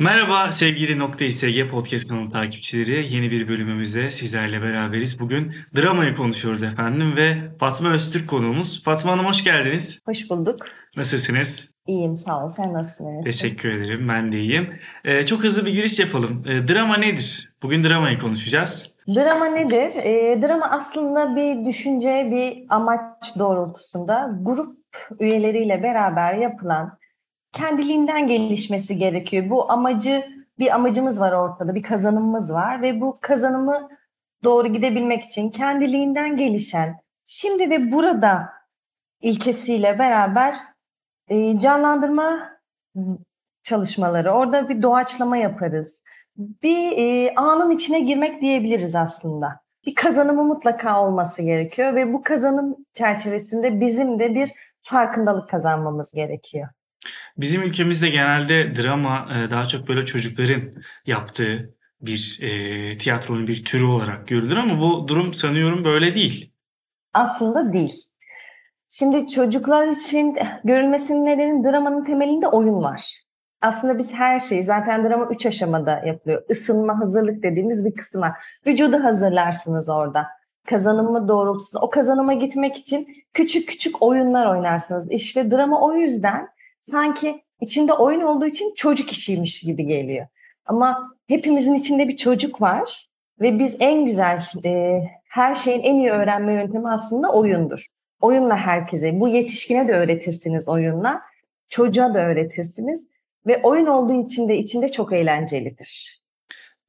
Merhaba sevgili Nokta İSG Podcast kanalı takipçileri. Yeni bir bölümümüzde sizlerle beraberiz. Bugün dramayı konuşuyoruz efendim ve Fatma Öztürk konuğumuz. Fatma Hanım hoş geldiniz. Hoş bulduk. Nasılsınız? İyiyim sağ ol. Sen nasılsın? Teşekkür ederim. Ben de iyiyim. Ee, çok hızlı bir giriş yapalım. Ee, drama nedir? Bugün dramayı konuşacağız. Drama nedir? E, drama aslında bir düşünce, bir amaç doğrultusunda grup üyeleriyle beraber yapılan kendiliğinden gelişmesi gerekiyor. Bu amacı, bir amacımız var ortada, bir kazanımımız var ve bu kazanımı doğru gidebilmek için kendiliğinden gelişen, şimdi ve burada ilkesiyle beraber e, canlandırma çalışmaları, orada bir doğaçlama yaparız. Bir e, anın içine girmek diyebiliriz aslında. Bir kazanımı mutlaka olması gerekiyor ve bu kazanım çerçevesinde bizim de bir farkındalık kazanmamız gerekiyor. Bizim ülkemizde genelde drama e, daha çok böyle çocukların yaptığı bir e, tiyatronun bir türü olarak görülür ama bu durum sanıyorum böyle değil. Aslında değil. Şimdi çocuklar için görülmesinin nedeni dramanın temelinde oyun var. Aslında biz her şeyi zaten drama üç aşamada yapılıyor. Isınma, hazırlık dediğimiz bir kısım var. Vücudu hazırlarsınız orada. Kazanımı doğrultusunda. O kazanıma gitmek için küçük küçük oyunlar oynarsınız. İşte drama o yüzden sanki içinde oyun olduğu için çocuk işiymiş gibi geliyor. Ama hepimizin içinde bir çocuk var ve biz en güzel e, her şeyin en iyi öğrenme yöntemi aslında oyundur. Oyunla herkese, bu yetişkine de öğretirsiniz oyunla, çocuğa da öğretirsiniz ve oyun olduğu için de içinde çok eğlencelidir.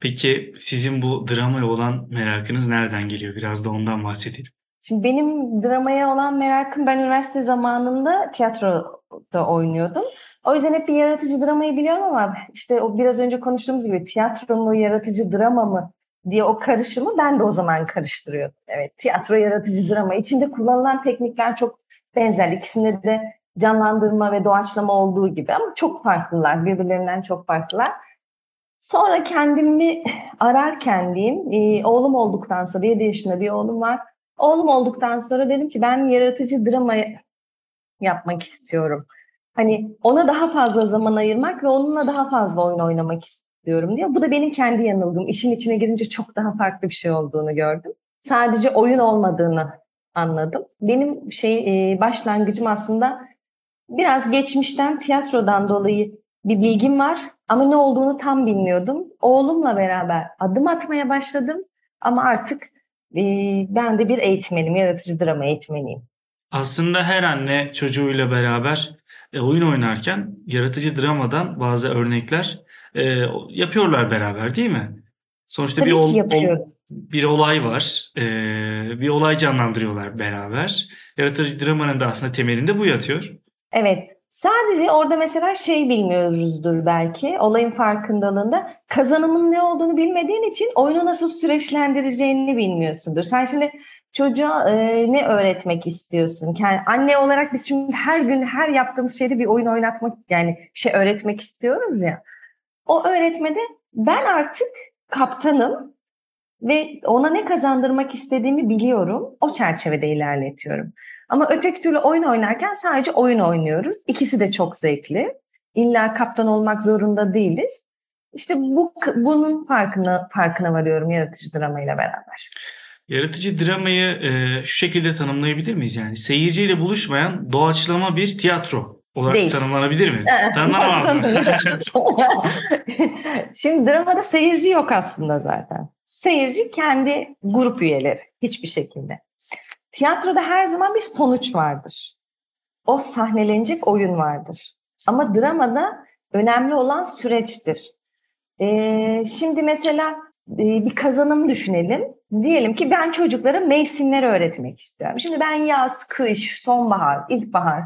Peki sizin bu dramaya olan merakınız nereden geliyor? Biraz da ondan bahsedelim. Şimdi benim dramaya olan merakım ben üniversite zamanında tiyatroda oynuyordum. O yüzden hep bir yaratıcı dramayı biliyorum ama işte o biraz önce konuştuğumuz gibi tiyatro mu, yaratıcı drama mı diye o karışımı ben de o zaman karıştırıyordum. Evet, tiyatro, yaratıcı drama. içinde kullanılan teknikler çok benzer. İkisinde de canlandırma ve doğaçlama olduğu gibi ama çok farklılar. Birbirlerinden çok farklılar. Sonra kendimi ararken diyeyim, e, oğlum olduktan sonra 7 yaşında bir oğlum var. Oğlum olduktan sonra dedim ki ben yaratıcı drama yapmak istiyorum. Hani ona daha fazla zaman ayırmak ve onunla daha fazla oyun oynamak istiyorum diye. Bu da benim kendi yanılgım. İşin içine girince çok daha farklı bir şey olduğunu gördüm. Sadece oyun olmadığını anladım. Benim şey e, başlangıcım aslında biraz geçmişten tiyatrodan dolayı bir bilgim var ama ne olduğunu tam bilmiyordum. Oğlumla beraber adım atmaya başladım ama artık ben de bir eğitmenim, yaratıcı drama eğitmeniyim. Aslında her anne çocuğuyla beraber e, oyun oynarken yaratıcı dramadan bazı örnekler e, yapıyorlar beraber değil mi? Sonuçta Tabii bir ol, ol- bir olay var. E, bir olay canlandırıyorlar beraber. Yaratıcı dramanın da aslında temelinde bu yatıyor. Evet. Sadece orada mesela şey bilmiyoruzdur belki olayın farkındalığında kazanımın ne olduğunu bilmediğin için oyunu nasıl süreçlendireceğini bilmiyorsundur. Sen şimdi çocuğa e, ne öğretmek istiyorsun? Yani anne olarak biz şimdi her gün her yaptığımız şeyde bir oyun oynatmak yani şey öğretmek istiyoruz ya. O öğretmede ben artık kaptanım ve ona ne kazandırmak istediğimi biliyorum. O çerçevede ilerletiyorum. Ama öteki türlü oyun oynarken sadece oyun oynuyoruz. İkisi de çok zevkli. İlla kaptan olmak zorunda değiliz. İşte bu bunun farkına farkına varıyorum yaratıcı dramayla beraber. Yaratıcı dramayı e, şu şekilde tanımlayabilir miyiz? Yani seyirciyle buluşmayan doğaçlama bir tiyatro olarak Değil. tanımlanabilir mi? Tanımlanamaz mı? Şimdi dramada seyirci yok aslında zaten. Seyirci kendi grup üyeleri hiçbir şekilde. Tiyatroda her zaman bir sonuç vardır. O sahnelenecek oyun vardır. Ama dramada önemli olan süreçtir. Ee, şimdi mesela bir kazanım düşünelim. Diyelim ki ben çocuklara mevsimleri öğretmek istiyorum. Şimdi ben yaz, kış, sonbahar, ilkbahar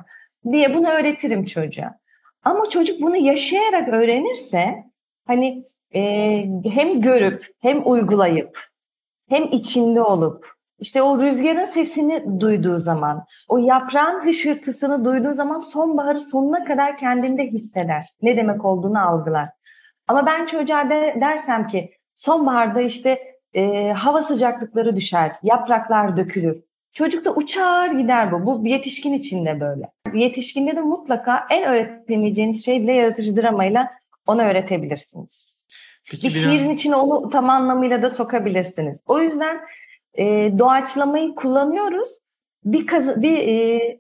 diye bunu öğretirim çocuğa. Ama çocuk bunu yaşayarak öğrenirse hani e, hem görüp hem uygulayıp hem içinde olup işte o rüzgarın sesini duyduğu zaman, o yaprağın hışırtısını duyduğu zaman sonbaharı sonuna kadar kendinde hisseder. Ne demek olduğunu algılar. Ama ben çocuğa de, dersem ki sonbaharda işte e, hava sıcaklıkları düşer, yapraklar dökülür. Çocuk da uçar gider bu. Bu yetişkin için de böyle. Yetişkinde de mutlaka en öğretemeyeceğiniz şey bile yaratıcı dramayla Ona öğretebilirsiniz. Peki Bir şiirin içine onu tam anlamıyla da sokabilirsiniz. O yüzden e, doğaçlamayı kullanıyoruz. Bir kazı, bir e,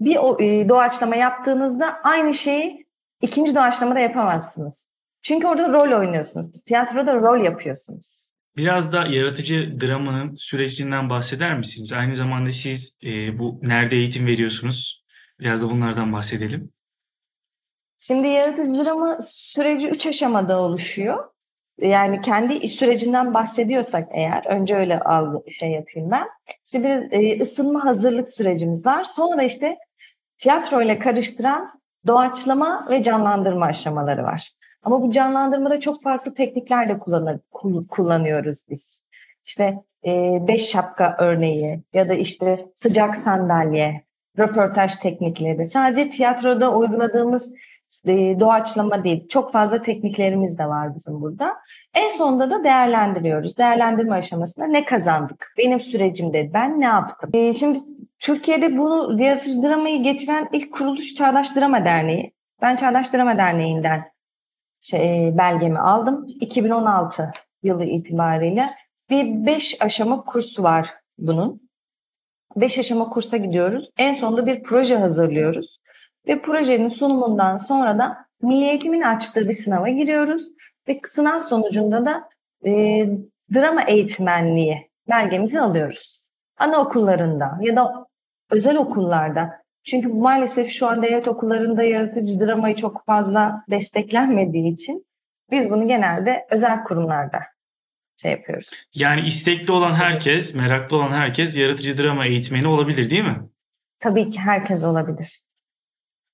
bir o, e, doğaçlama yaptığınızda aynı şeyi ikinci doğaçlamada yapamazsınız. Çünkü orada rol oynuyorsunuz. Tiyatroda rol yapıyorsunuz. Biraz da yaratıcı dramanın sürecinden bahseder misiniz? Aynı zamanda siz e, bu nerede eğitim veriyorsunuz? Biraz da bunlardan bahsedelim. Şimdi yaratıcı drama süreci üç aşamada oluşuyor. Yani kendi sürecinden bahsediyorsak eğer, önce öyle algı şey yapayım ben. İşte bir e, ısınma hazırlık sürecimiz var. Sonra işte tiyatro ile karıştıran doğaçlama ve canlandırma aşamaları var. Ama bu canlandırmada çok farklı teknikler de kullanı- kul- kullanıyoruz biz. İşte e, beş şapka örneği ya da işte sıcak sandalye, röportaj teknikleri. Sadece tiyatroda uyguladığımız doğaçlama değil, çok fazla tekniklerimiz de var bizim burada. En sonunda da değerlendiriyoruz. Değerlendirme aşamasında ne kazandık? Benim sürecimde ben ne yaptım? E, şimdi Türkiye'de bunu yaratıcı dramayı getiren ilk kuruluş Çağdaş Drama Derneği. Ben Çağdaş Drama Derneği'nden şey, e, belgemi aldım. 2016 yılı itibariyle bir beş aşama kursu var bunun. Beş aşama kursa gidiyoruz. En sonunda bir proje hazırlıyoruz. Ve projenin sunumundan sonra da Milli Eğitim'in açtığı bir sınava giriyoruz. Ve sınav sonucunda da e, drama eğitmenliği belgemizi alıyoruz. Anaokullarında ya da özel okullarda. Çünkü maalesef şu an devlet okullarında yaratıcı dramayı çok fazla desteklenmediği için biz bunu genelde özel kurumlarda şey yapıyoruz. Yani istekli olan herkes, meraklı olan herkes yaratıcı drama eğitmeni olabilir değil mi? Tabii ki herkes olabilir.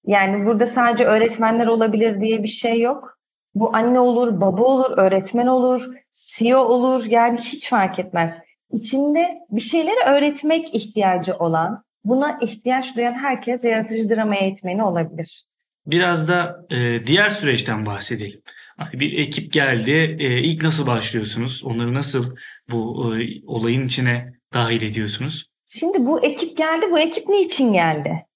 Yani burada sadece öğretmenler olabilir diye bir şey yok. Bu anne olur, baba olur, öğretmen olur, CEO olur yani hiç fark etmez. İçinde bir şeyleri öğretmek ihtiyacı olan, buna ihtiyaç duyan herkes yaratıcı drama eğitmeni olabilir. Biraz da e, diğer süreçten bahsedelim. Bir ekip geldi. e, ilk nasıl başlıyorsunuz? Onları nasıl bu e, olayın içine dahil ediyorsunuz? Şimdi bu ekip geldi, bu ekip niçin geldi?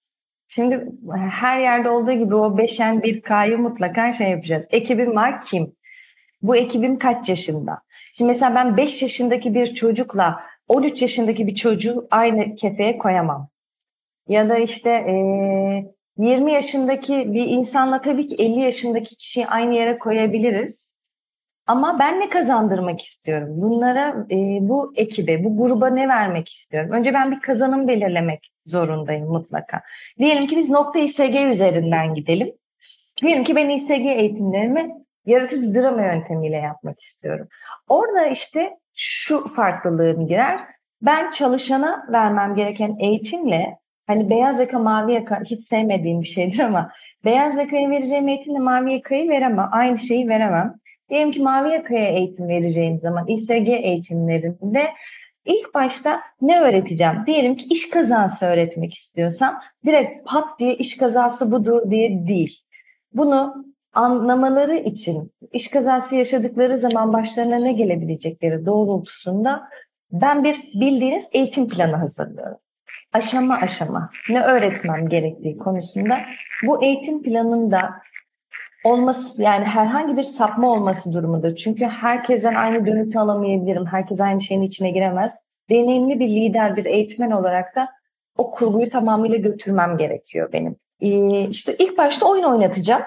Şimdi her yerde olduğu gibi o beşen bir K'yı mutlaka şey yapacağız. Ekibim var kim? Bu ekibim kaç yaşında? Şimdi mesela ben 5 yaşındaki bir çocukla 13 yaşındaki bir çocuğu aynı kefeye koyamam. Ya da işte eee 20 yaşındaki bir insanla tabii ki 50 yaşındaki kişiyi aynı yere koyabiliriz. Ama ben ne kazandırmak istiyorum? Bunlara, e, bu ekibe, bu gruba ne vermek istiyorum? Önce ben bir kazanım belirlemek zorundayım mutlaka. Diyelim ki biz nokta İSG üzerinden gidelim. Diyelim ki ben İSG eğitimlerimi yaratıcı drama yöntemiyle yapmak istiyorum. Orada işte şu farklılığım girer. Ben çalışana vermem gereken eğitimle hani beyaz yaka mavi yaka hiç sevmediğim bir şeydir ama beyaz yakaya vereceğim eğitimle mavi yakayı veremem. Aynı şeyi veremem. Diyelim ki mavi yakaya eğitim vereceğim zaman İSG eğitimlerinde ilk başta ne öğreteceğim? Diyelim ki iş kazası öğretmek istiyorsam direkt pat diye iş kazası budur diye değil. Bunu anlamaları için iş kazası yaşadıkları zaman başlarına ne gelebilecekleri doğrultusunda ben bir bildiğiniz eğitim planı hazırlıyorum. Aşama aşama ne öğretmem gerektiği konusunda bu eğitim planında olması yani herhangi bir sapma olması durumunda. Çünkü herkesten aynı dönütü alamayabilirim. Herkes aynı şeyin içine giremez. Deneyimli bir lider, bir eğitmen olarak da o kurguyu tamamıyla götürmem gerekiyor benim. Ee, işte ilk başta oyun oynatacağım.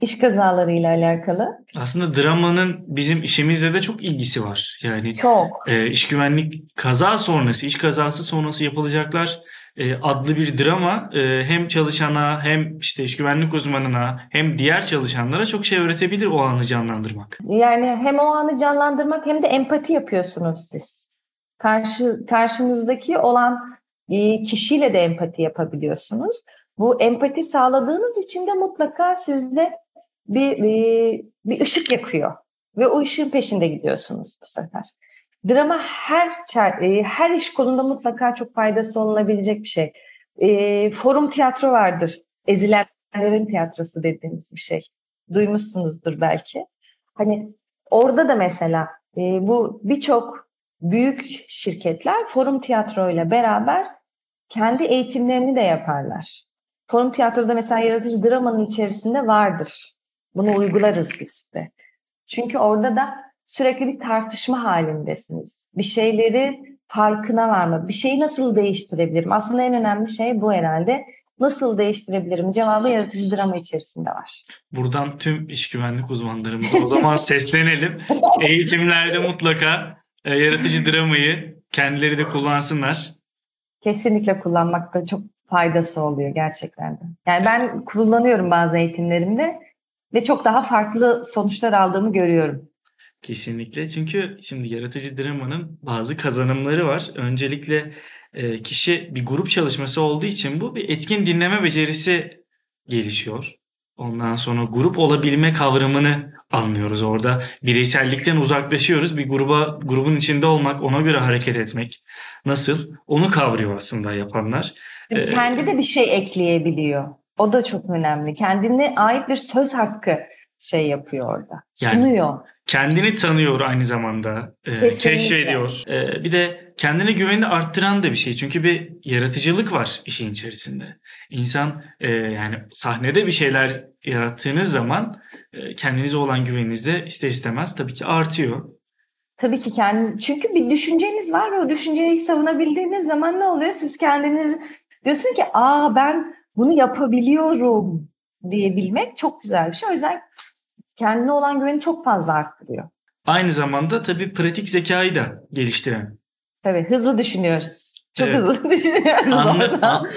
İş kazalarıyla alakalı. Aslında dramanın bizim işimizle de çok ilgisi var. Yani Çok. e, iş güvenlik kaza sonrası, iş kazası sonrası yapılacaklar e, adlı bir drama e, hem çalışana hem işte iş güvenlik uzmanına hem diğer çalışanlara çok şey öğretebilir o anı canlandırmak. Yani hem o anı canlandırmak hem de empati yapıyorsunuz siz. Karşı karşınızdaki olan e, kişiyle de empati yapabiliyorsunuz. Bu empati sağladığınız için de mutlaka sizde bir bir, bir ışık yakıyor ve o ışığın peşinde gidiyorsunuz bu sefer. Drama her e, her iş kolunda mutlaka çok faydası olunabilecek bir şey. E, forum tiyatro vardır. Ezilenlerin tiyatrosu dediğimiz bir şey. Duymuşsunuzdur belki. Hani orada da mesela e, bu birçok büyük şirketler forum tiyatro ile beraber kendi eğitimlerini de yaparlar. Forum tiyatroda mesela yaratıcı dramanın içerisinde vardır. Bunu uygularız biz de. Çünkü orada da sürekli bir tartışma halindesiniz. Bir şeyleri farkına varma. Bir şeyi nasıl değiştirebilirim? Aslında en önemli şey bu herhalde. Nasıl değiştirebilirim? Cevabı yaratıcı drama içerisinde var. Buradan tüm iş güvenlik uzmanlarımıza o zaman seslenelim. Eğitimlerde mutlaka e, yaratıcı dramayı kendileri de kullansınlar. Kesinlikle kullanmakta çok faydası oluyor gerçekten de. Yani ben kullanıyorum bazı eğitimlerimde ve çok daha farklı sonuçlar aldığımı görüyorum. Kesinlikle. Çünkü şimdi yaratıcı dramanın bazı kazanımları var. Öncelikle e, kişi bir grup çalışması olduğu için bu bir etkin dinleme becerisi gelişiyor. Ondan sonra grup olabilme kavramını anlıyoruz orada. Bireysellikten uzaklaşıyoruz. Bir gruba grubun içinde olmak, ona göre hareket etmek. Nasıl? Onu kavruyor aslında yapanlar. Ee, Kendi de bir şey ekleyebiliyor. O da çok önemli. Kendine ait bir söz hakkı şey yapıyor orada. Yani- Sunuyor. Kendini tanıyor aynı zamanda. e, Kesinlikle. keşfediyor. E, bir de kendine güvenini arttıran da bir şey. Çünkü bir yaratıcılık var işin içerisinde. İnsan e, yani sahnede bir şeyler yarattığınız zaman e, kendinize olan güveniniz de ister istemez tabii ki artıyor. Tabii ki kendi çünkü bir düşünceniz var ve o düşünceyi savunabildiğiniz zaman ne oluyor? Siz kendiniz diyorsun ki aa ben bunu yapabiliyorum diyebilmek çok güzel bir şey. O yüzden kendine olan güveni çok fazla arttırıyor. Aynı zamanda tabii pratik zekayı da geliştiren. Tabii hızlı düşünüyoruz. Çok Evet. hızlı düşünüyoruz Anlık, orada. an-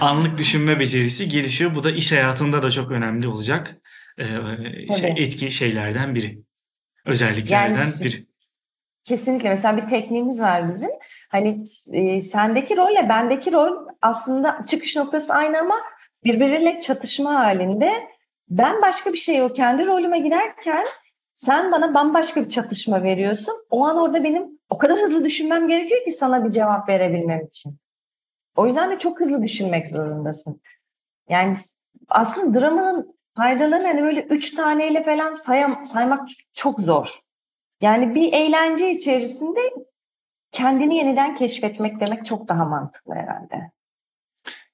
anlık düşünme becerisi gelişiyor. Bu da iş hayatında da çok önemli olacak. E, şey, etki şeylerden biri. Özelliklerden Yani- biri. Kesinlikle. Mesela bir tekniğimiz var bizim. Hani e, sendeki rolle bendeki rol aslında çıkış noktası aynı ama birbiriyle çatışma halinde. Ben başka bir şey o kendi rolüme girerken sen bana bambaşka bir çatışma veriyorsun. O an orada benim o kadar hızlı düşünmem gerekiyor ki sana bir cevap verebilmem için. O yüzden de çok hızlı düşünmek zorundasın. Yani aslında dramanın faydalarını hani böyle üç taneyle falan sayam, saymak çok zor. Yani bir eğlence içerisinde kendini yeniden keşfetmek demek çok daha mantıklı herhalde.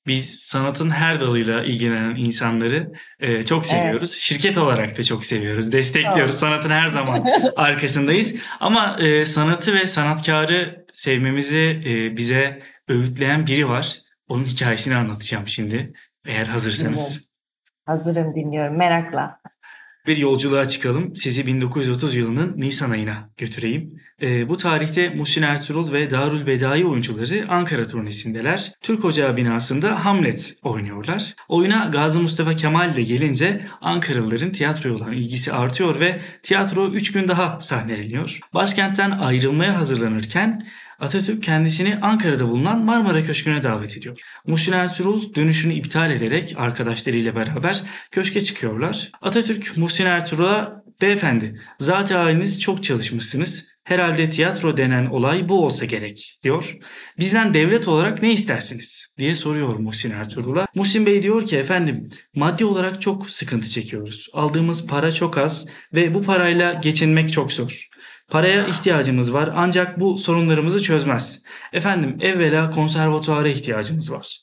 Biz sanatın her dalıyla ilgilenen insanları e, çok seviyoruz. Şirket olarak da çok seviyoruz. Destekliyoruz. Evet. Sanatın her zaman arkasındayız. Ama e, sanatı ve sanatkarı sevmemizi e, bize öğütleyen biri var. Onun hikayesini anlatacağım şimdi. Eğer hazırsanız. Hazırım dinliyorum merakla. Bir yolculuğa çıkalım. Sizi 1930 yılının Nisan ayına götüreyim. Ee, bu tarihte Muhsin Ertuğrul ve Darül Bedai oyuncuları Ankara turnesindeler. Türk Ocağı binasında Hamlet oynuyorlar. Oyuna Gazi Mustafa Kemal de gelince Ankaralıların tiyatroya olan ilgisi artıyor ve tiyatro 3 gün daha sahneleniyor. Başkentten ayrılmaya hazırlanırken Atatürk kendisini Ankara'da bulunan Marmara Köşkü'ne davet ediyor. Muhsin Ertuğrul dönüşünü iptal ederek arkadaşlarıyla beraber köşke çıkıyorlar. Atatürk Muhsin Ertuğrul'a beyefendi zaten haliniz çok çalışmışsınız. Herhalde tiyatro denen olay bu olsa gerek diyor. Bizden devlet olarak ne istersiniz diye soruyor Muhsin Ertuğrul'a. Muhsin Bey diyor ki efendim maddi olarak çok sıkıntı çekiyoruz. Aldığımız para çok az ve bu parayla geçinmek çok zor. Paraya ihtiyacımız var ancak bu sorunlarımızı çözmez. Efendim evvela konservatuara ihtiyacımız var.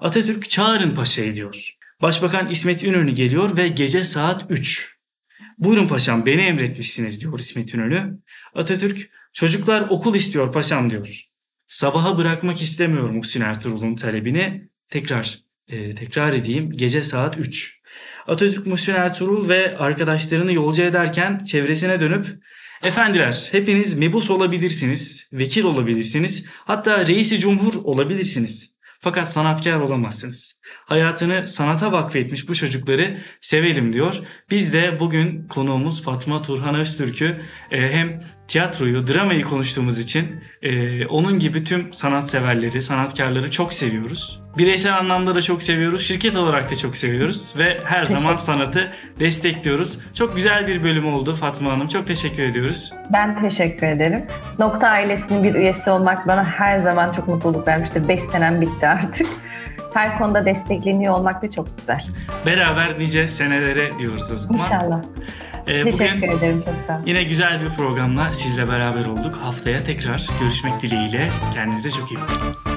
Atatürk çağırın paşayı diyor. Başbakan İsmet İnönü geliyor ve gece saat 3. Buyurun paşam beni emretmişsiniz diyor İsmet İnönü. Atatürk çocuklar okul istiyor paşam diyor. Sabaha bırakmak istemiyor Muhsin Ertuğrul'un talebini. Tekrar e, tekrar edeyim gece saat 3. Atatürk Muhsin Ertuğrul ve arkadaşlarını yolcu ederken çevresine dönüp Efendiler hepiniz mebus olabilirsiniz, vekil olabilirsiniz, hatta reisi cumhur olabilirsiniz. Fakat sanatkar olamazsınız. Hayatını sanata vakfetmiş bu çocukları sevelim diyor. Biz de bugün konuğumuz Fatma Turhan Öztürk'ü e, hem tiyatroyu, dramayı konuştuğumuz için e, onun gibi tüm sanatseverleri, sanatkarları çok seviyoruz. Bireysel anlamda da çok seviyoruz, şirket olarak da çok seviyoruz ve her zaman sanatı destekliyoruz. Çok güzel bir bölüm oldu Fatma Hanım. Çok teşekkür ediyoruz. Ben teşekkür ederim. Nokta ailesinin bir üyesi olmak bana her zaman çok mutluluk vermiştir. 5 senem bitti artık. Her konuda destekleniyor olmak da çok güzel. Beraber nice senelere diyoruz o zaman. İnşallah. Ee, Teşekkür bugün ederim çok sağ olun. yine güzel bir programla sizle beraber olduk. Haftaya tekrar görüşmek dileğiyle. Kendinize çok iyi bakın.